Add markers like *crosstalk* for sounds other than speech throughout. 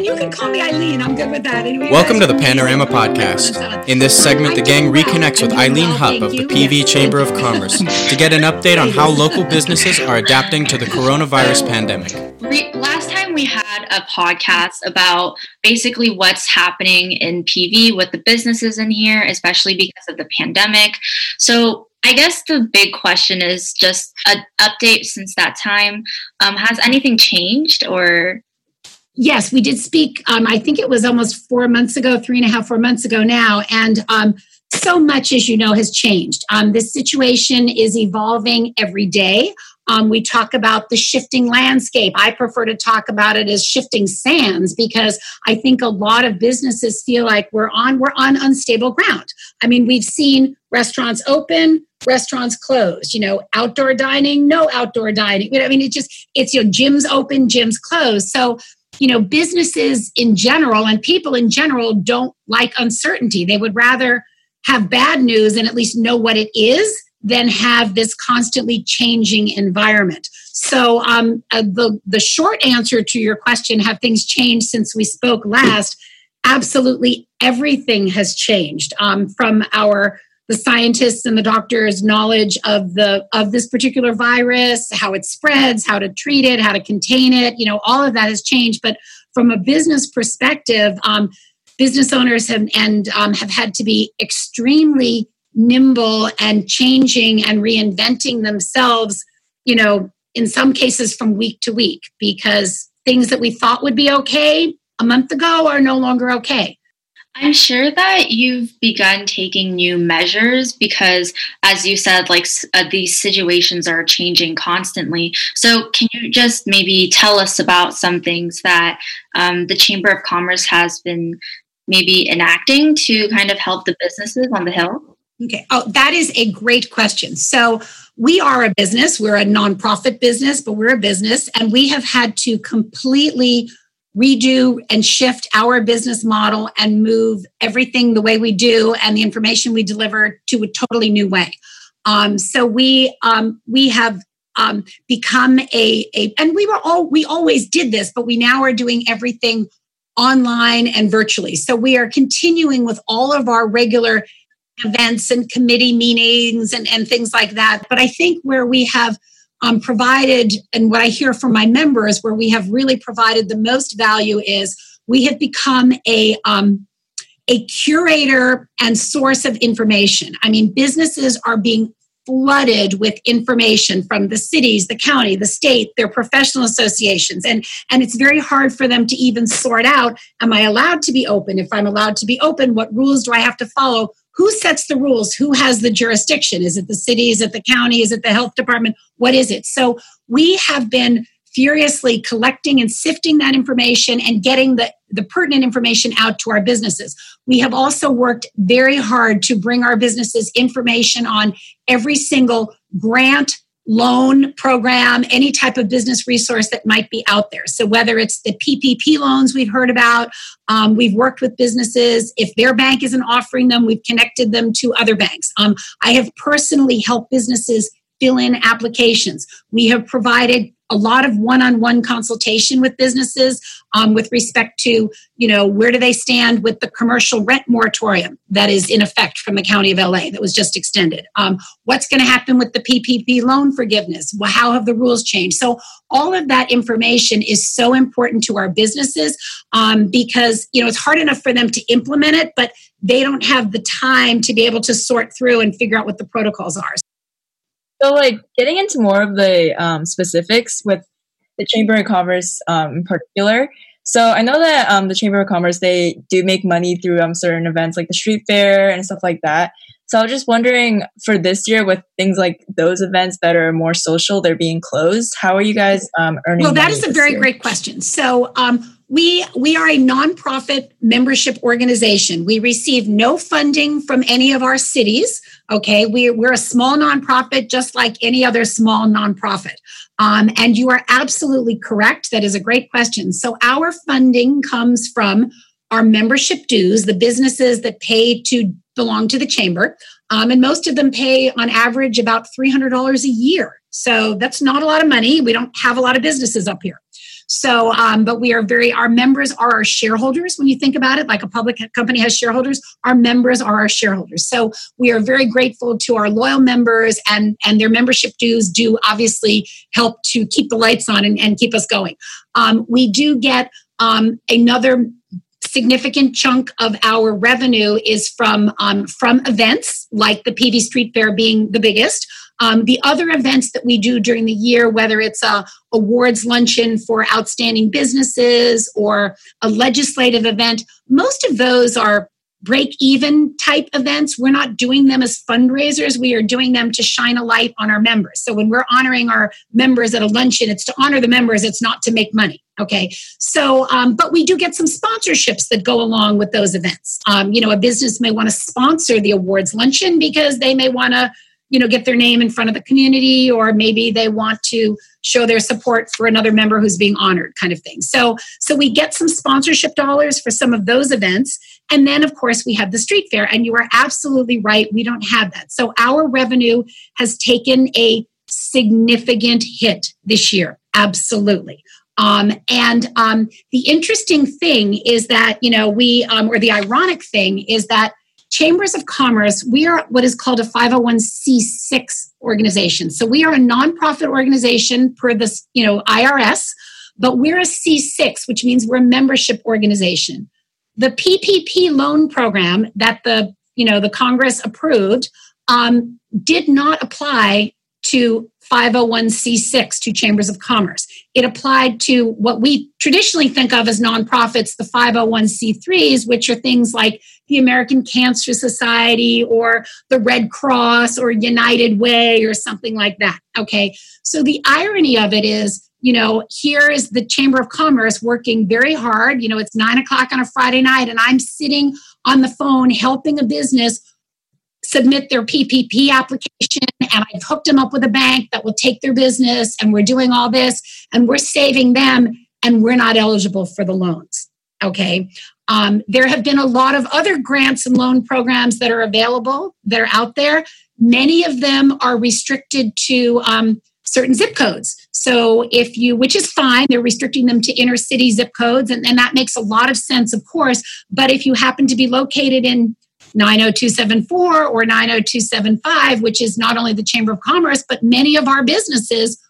You can call me Eileen. I'm good with that. Anyway, Welcome to the Panorama Podcast. In this segment, the gang reconnects with Eileen Hupp of the PV Chamber of Commerce to get an update on how *laughs* local businesses are adapting to the coronavirus pandemic. Last time we had a podcast about basically what's happening in PV with the businesses in here, especially because of the pandemic. So I guess the big question is just an update since that time. Um, has anything changed or Yes, we did speak. Um, I think it was almost four months ago, three and a half, four months ago now. And um, so much, as you know, has changed. Um, this situation is evolving every day. Um, we talk about the shifting landscape. I prefer to talk about it as shifting sands because I think a lot of businesses feel like we're on we're on unstable ground. I mean, we've seen restaurants open, restaurants closed. You know, outdoor dining, no outdoor dining. You know, I mean, it just it's your know gyms open, gyms closed. So you know, businesses in general and people in general don't like uncertainty. They would rather have bad news and at least know what it is than have this constantly changing environment. So, um, uh, the the short answer to your question: Have things changed since we spoke last? Absolutely, everything has changed. Um, from our the scientists and the doctors' knowledge of the of this particular virus, how it spreads, how to treat it, how to contain it. You know, all of that has changed. But from a business perspective, um, business owners have and um, have had to be extremely nimble and changing and reinventing themselves. You know, in some cases from week to week, because things that we thought would be okay a month ago are no longer okay. I'm sure that you've begun taking new measures because, as you said, like uh, these situations are changing constantly. So, can you just maybe tell us about some things that um, the Chamber of Commerce has been maybe enacting to kind of help the businesses on the Hill? Okay. Oh, that is a great question. So, we are a business, we're a nonprofit business, but we're a business, and we have had to completely redo and shift our business model and move everything the way we do and the information we deliver to a totally new way. Um, so we um, we have um, become a, a and we were all we always did this, but we now are doing everything online and virtually. So we are continuing with all of our regular events and committee meetings and, and things like that. But I think where we have um, provided, and what I hear from my members, where we have really provided the most value is we have become a um, a curator and source of information. I mean, businesses are being flooded with information from the cities, the county, the state, their professional associations, and and it's very hard for them to even sort out: Am I allowed to be open? If I'm allowed to be open, what rules do I have to follow? Who sets the rules? Who has the jurisdiction? Is it the city? Is it the county? Is it the health department? What is it? So we have been furiously collecting and sifting that information and getting the, the pertinent information out to our businesses. We have also worked very hard to bring our businesses information on every single grant loan program, any type of business resource that might be out there. So, whether it's the PPP loans we've heard about, um, we've worked with businesses. If their bank isn't offering them, we've connected them to other banks. Um, I have personally helped businesses fill in applications. We have provided a lot of one-on-one consultation with businesses um, with respect to you know where do they stand with the commercial rent moratorium that is in effect from the county of la that was just extended? Um, what's going to happen with the ppp loan forgiveness? Well, how have the rules changed? So all of that information is so important to our businesses um, because you know it's hard enough for them to implement it but they don't have the time to be able to sort through and figure out what the protocols are so, like, getting into more of the um, specifics with the Chamber of Commerce um, in particular. So, I know that um, the Chamber of Commerce they do make money through um, certain events like the street fair and stuff like that. So, I was just wondering for this year with things like those events that are more social, they're being closed. How are you guys um, earning? Well, that is a very year? great question. So, um, we we are a nonprofit membership organization. We receive no funding from any of our cities. Okay, we, we're a small nonprofit, just like any other small nonprofit. Um, and you are absolutely correct. That is a great question. So our funding comes from our membership dues, the businesses that pay to belong to the chamber, um, and most of them pay on average about three hundred dollars a year. So that's not a lot of money. We don't have a lot of businesses up here. So, um, but we are very, our members are our shareholders when you think about it, like a public company has shareholders, our members are our shareholders. So we are very grateful to our loyal members and, and their membership dues do obviously help to keep the lights on and, and keep us going. Um, we do get um, another significant chunk of our revenue is from um, from events like the PV Street Fair being the biggest. Um, the other events that we do during the year, whether it's a awards luncheon for outstanding businesses or a legislative event, most of those are break even type events. We're not doing them as fundraisers. We are doing them to shine a light on our members. So when we're honoring our members at a luncheon, it's to honor the members, it's not to make money. Okay. So, um, but we do get some sponsorships that go along with those events. Um, you know, a business may want to sponsor the awards luncheon because they may want to you know get their name in front of the community or maybe they want to show their support for another member who's being honored kind of thing. So so we get some sponsorship dollars for some of those events. And then of course we have the street fair. And you are absolutely right we don't have that. So our revenue has taken a significant hit this year absolutely. Um, and um, the interesting thing is that you know we um, or the ironic thing is that Chambers of Commerce, we are what is called a 501c6 organization. So we are a nonprofit organization per the you know IRS, but we're a C6, which means we're a membership organization. The PPP loan program that the you know the Congress approved um, did not apply to 501c6 to chambers of commerce. It applied to what we traditionally think of as nonprofits, the 501c3s, which are things like the American Cancer Society or the Red Cross or United Way or something like that. Okay. So the irony of it is, you know, here is the Chamber of Commerce working very hard. You know, it's nine o'clock on a Friday night, and I'm sitting on the phone helping a business submit their PPP application and I've hooked them up with a bank that will take their business and we're doing all this and we're saving them and we're not eligible for the loans. Okay. Um, there have been a lot of other grants and loan programs that are available that are out there. Many of them are restricted to um, certain zip codes. So if you, which is fine, they're restricting them to inner city zip codes, and, and that makes a lot of sense, of course. But if you happen to be located in 90274 or 90275, which is not only the Chamber of Commerce, but many of our businesses,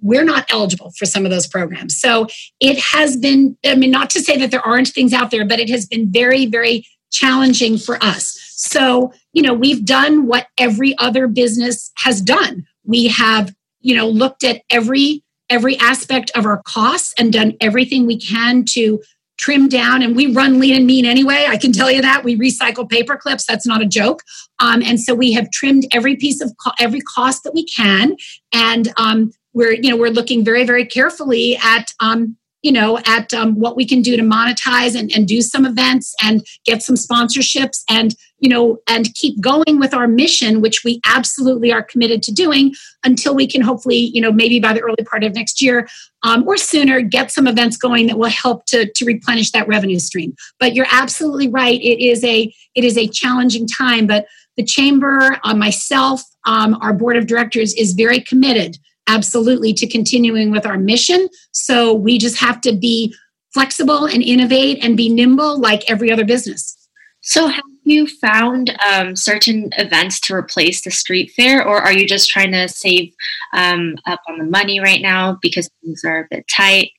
we're not eligible for some of those programs. So it has been, I mean, not to say that there aren't things out there, but it has been very, very challenging for us. So, you know, we've done what every other business has done. We have, you know, looked at every every aspect of our costs and done everything we can to trim down and we run lean and mean anyway. I can tell you that. We recycle paper clips. That's not a joke. Um, and so we have trimmed every piece of co- every cost that we can. And um, we're you know we're looking very very carefully at um, you know at um, what we can do to monetize and, and do some events and get some sponsorships. And you know and keep going with our mission which we absolutely are committed to doing until we can hopefully you know maybe by the early part of next year um, or sooner get some events going that will help to, to replenish that revenue stream but you're absolutely right it is a it is a challenging time but the chamber uh, myself um, our board of directors is very committed absolutely to continuing with our mission. So we just have to be flexible and innovate and be nimble like every other business. So, have you found um, certain events to replace the street fair, or are you just trying to save um, up on the money right now because things are a bit tight?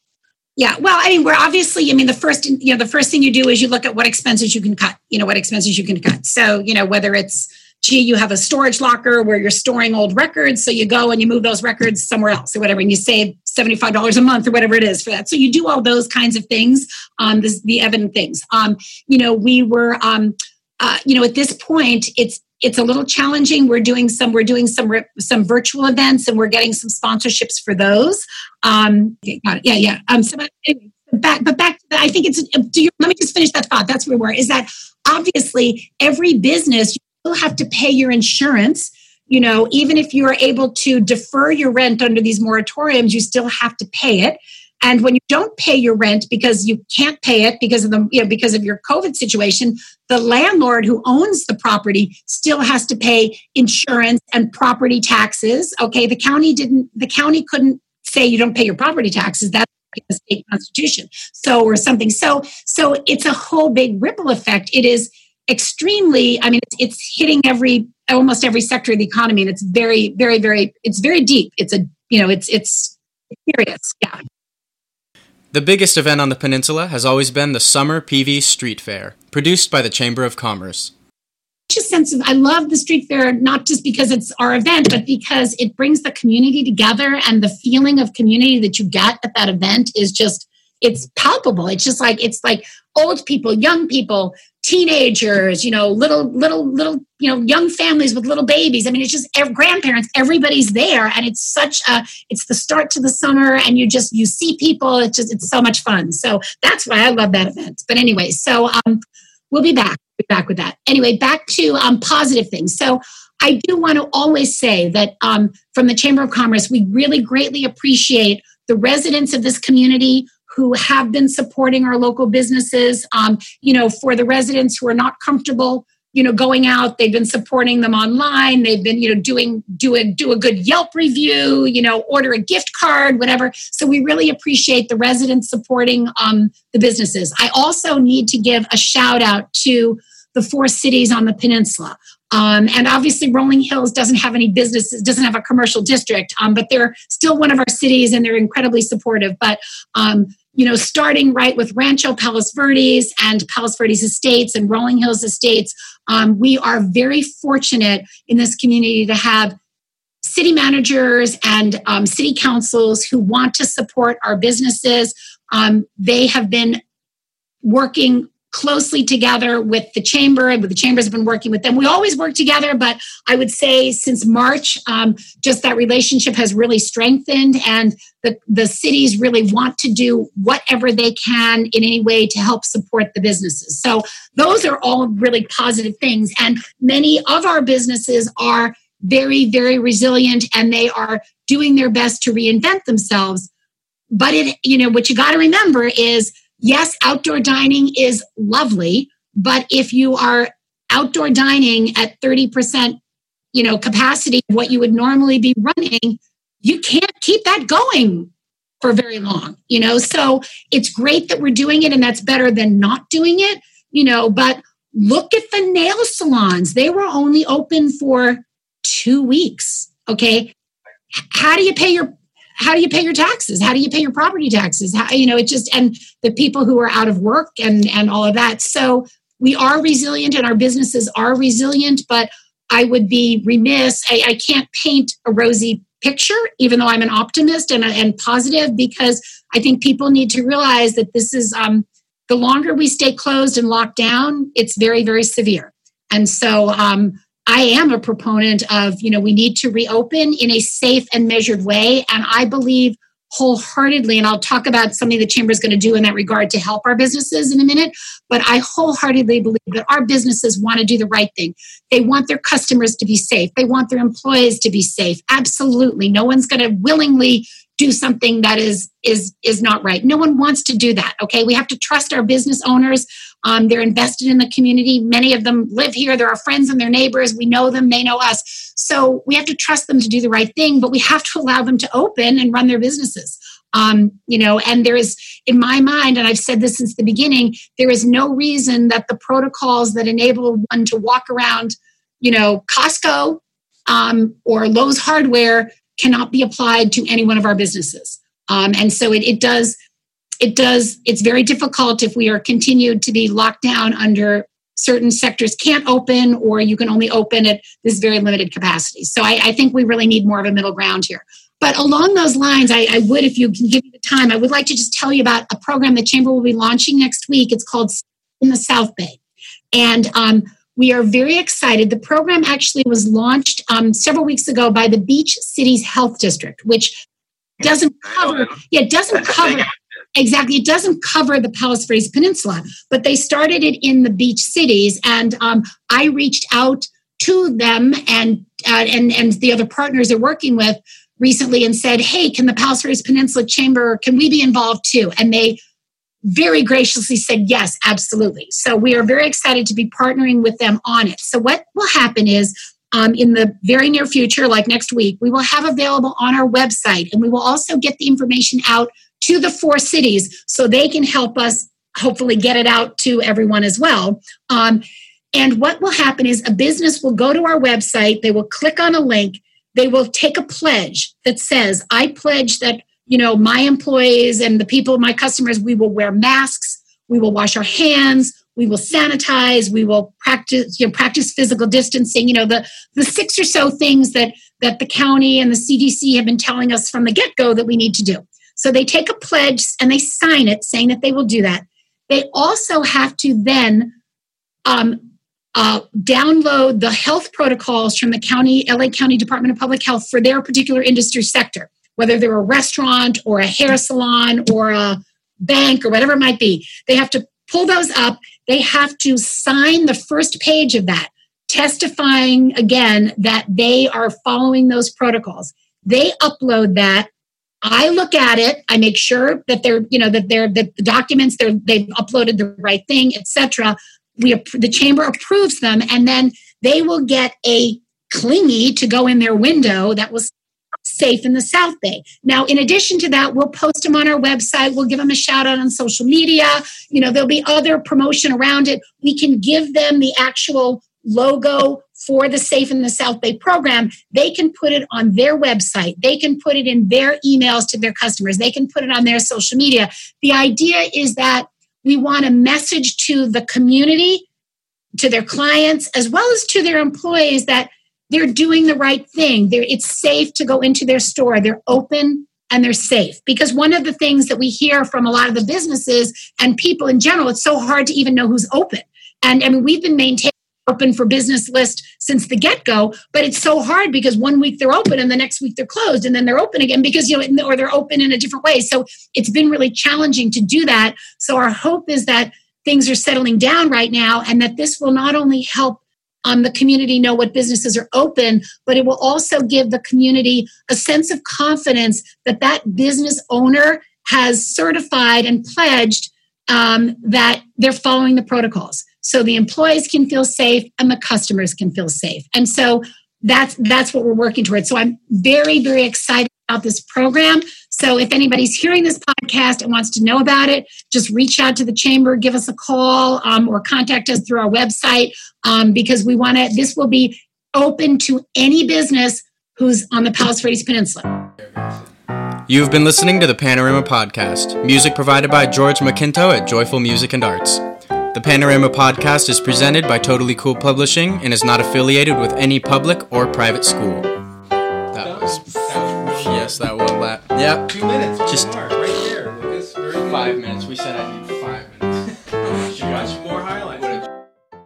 Yeah, well, I mean, we're obviously, I mean, the first, you know, the first thing you do is you look at what expenses you can cut. You know, what expenses you can cut. So, you know, whether it's gee, you have a storage locker where you're storing old records. So you go and you move those records somewhere else or whatever, and you save $75 a month or whatever it is for that. So you do all those kinds of things, um, this, the evident things. Um, you know, we were, um, uh, you know, at this point, it's, it's a little challenging. We're doing some, we're doing some, some virtual events and we're getting some sponsorships for those. Um, yeah, yeah. Um, so anyway, back, but back, to that I think it's, do you, let me just finish that thought. That's where we're, is that obviously every business you still have to pay your insurance you know even if you are able to defer your rent under these moratoriums you still have to pay it and when you don't pay your rent because you can't pay it because of the you know because of your covid situation the landlord who owns the property still has to pay insurance and property taxes okay the county didn't the county couldn't say you don't pay your property taxes that the state constitution. So, or something. So, so it's a whole big ripple effect. It is extremely, I mean, it's, it's hitting every, almost every sector of the economy. And it's very, very, very, it's very deep. It's a, you know, it's, it's serious. Yeah. The biggest event on the peninsula has always been the Summer PV Street Fair, produced by the Chamber of Commerce. Just sense of I love the street fair not just because it's our event, but because it brings the community together and the feeling of community that you get at that event is just it's palpable. It's just like it's like old people, young people, teenagers, you know, little, little, little, you know, young families with little babies. I mean, it's just grandparents, everybody's there. And it's such a, it's the start to the summer and you just, you see people. It's just, it's so much fun. So that's why I love that event. But anyway, so um, we'll be back, be back with that. Anyway, back to um, positive things. So I do want to always say that um, from the Chamber of Commerce, we really greatly appreciate the residents of this community who have been supporting our local businesses. Um, you know, for the residents who are not comfortable, you know, going out, they've been supporting them online. They've been, you know, doing do a do a good Yelp review. You know, order a gift card, whatever. So we really appreciate the residents supporting um, the businesses. I also need to give a shout out to the four cities on the peninsula. Um, and obviously, Rolling Hills doesn't have any businesses, doesn't have a commercial district, um, but they're still one of our cities and they're incredibly supportive. But um, you know, starting right with Rancho Palos Verdes and Palos Verdes Estates and Rolling Hills Estates, um, we are very fortunate in this community to have city managers and um, city councils who want to support our businesses. Um, they have been working closely together with the chamber and the chambers have been working with them. We always work together but i would say since march um, just that relationship has really strengthened and the, the cities really want to do whatever they can in any way to help support the businesses. So those are all really positive things. And many of our businesses are very very resilient and they are doing their best to reinvent themselves. But it you know what you got to remember is yes, outdoor dining is lovely, but if you are outdoor dining at 30%, you know, capacity of what you would normally be running, you can't keep that going for very long, you know. So it's great that we're doing it and that's better than not doing it, you know, but look at the nail salons. They were only open for 2 weeks, okay? How do you pay your how do you pay your taxes? How do you pay your property taxes? How you know it just and the people who are out of work and and all of that. So we are resilient and our businesses are resilient but i would be remiss i, I can't paint a rosy picture even though i'm an optimist and, and positive because i think people need to realize that this is um, the longer we stay closed and locked down it's very very severe. And so um, I am a proponent of, you know, we need to reopen in a safe and measured way. And I believe wholeheartedly, and I'll talk about something the chamber is going to do in that regard to help our businesses in a minute. But I wholeheartedly believe that our businesses want to do the right thing. They want their customers to be safe. They want their employees to be safe. Absolutely. No one's going to willingly do something that is is is not right no one wants to do that okay we have to trust our business owners um, they're invested in the community. Many of them live here. They're our friends and their neighbors. We know them. They know us. So we have to trust them to do the right thing but we have to allow them to open and run their businesses. Um, you know and there is in my mind and i've said this since the beginning there is no reason that the protocols that enable one to walk around you know costco um, or lowes hardware cannot be applied to any one of our businesses. Um, and so it, it does, it does, it's very difficult if we are continued to be locked down under certain sectors can't open or you can only open at this very limited capacity. So I, I think we really need more of a middle ground here. But along those lines, I, I, would, if you can give me the time, I would like to just tell you about a program the Chamber will be launching next week. It's called In the South Bay. And um, we are very excited. The program actually was launched um, several weeks ago by the Beach Cities Health District, which doesn't cover, yeah, doesn't cover. Exactly. It doesn't cover the Palos Verdes Peninsula, but they started it in the beach cities. And um, I reached out to them and, uh, and, and the other partners they're working with recently and said, hey, can the Palos Verdes Peninsula Chamber, can we be involved too? And they very graciously said, yes, absolutely. So we are very excited to be partnering with them on it. So, what will happen is um, in the very near future, like next week, we will have available on our website, and we will also get the information out to the four cities so they can help us hopefully get it out to everyone as well. Um, and what will happen is a business will go to our website, they will click on a link, they will take a pledge that says, I pledge that, you know, my employees and the people, my customers, we will wear masks, we will wash our hands, we will sanitize, we will practice, you know, practice physical distancing, you know, the, the six or so things that, that the county and the CDC have been telling us from the get-go that we need to do. So they take a pledge and they sign it saying that they will do that. They also have to then um, uh, download the health protocols from the county, LA County Department of Public Health for their particular industry sector, whether they're a restaurant or a hair salon or a bank or whatever it might be. They have to pull those up. They have to sign the first page of that, testifying again that they are following those protocols. They upload that. I look at it. I make sure that they're, you know, that they're the documents they're they've uploaded the right thing, etc we the chamber approves them and then they will get a clingy to go in their window that was safe in the south bay now in addition to that we'll post them on our website we'll give them a shout out on social media you know there'll be other promotion around it we can give them the actual logo for the safe in the south bay program they can put it on their website they can put it in their emails to their customers they can put it on their social media the idea is that we want a message to the community, to their clients, as well as to their employees that they're doing the right thing. They're, it's safe to go into their store. They're open and they're safe. Because one of the things that we hear from a lot of the businesses and people in general, it's so hard to even know who's open. And I mean, we've been maintaining open for business list since the get-go but it's so hard because one week they're open and the next week they're closed and then they're open again because you know or they're open in a different way. So it's been really challenging to do that. So our hope is that things are settling down right now and that this will not only help um, the community know what businesses are open but it will also give the community a sense of confidence that that business owner has certified and pledged um, that they're following the protocols so the employees can feel safe and the customers can feel safe. And so that's that's what we're working towards. So I'm very very excited about this program. So if anybody's hearing this podcast and wants to know about it, just reach out to the chamber, give us a call, um, or contact us through our website um, because we want to. This will be open to any business who's on the Palos Verdes Peninsula. You've been listening to the Panorama Podcast, music provided by George McKinto at Joyful Music and Arts. The Panorama podcast is presented by Totally Cool Publishing and is not affiliated with any public or private school. That was, yes, that was that. Yeah. Two minutes. Just right there. Lucas. Very five minutes. We said I need.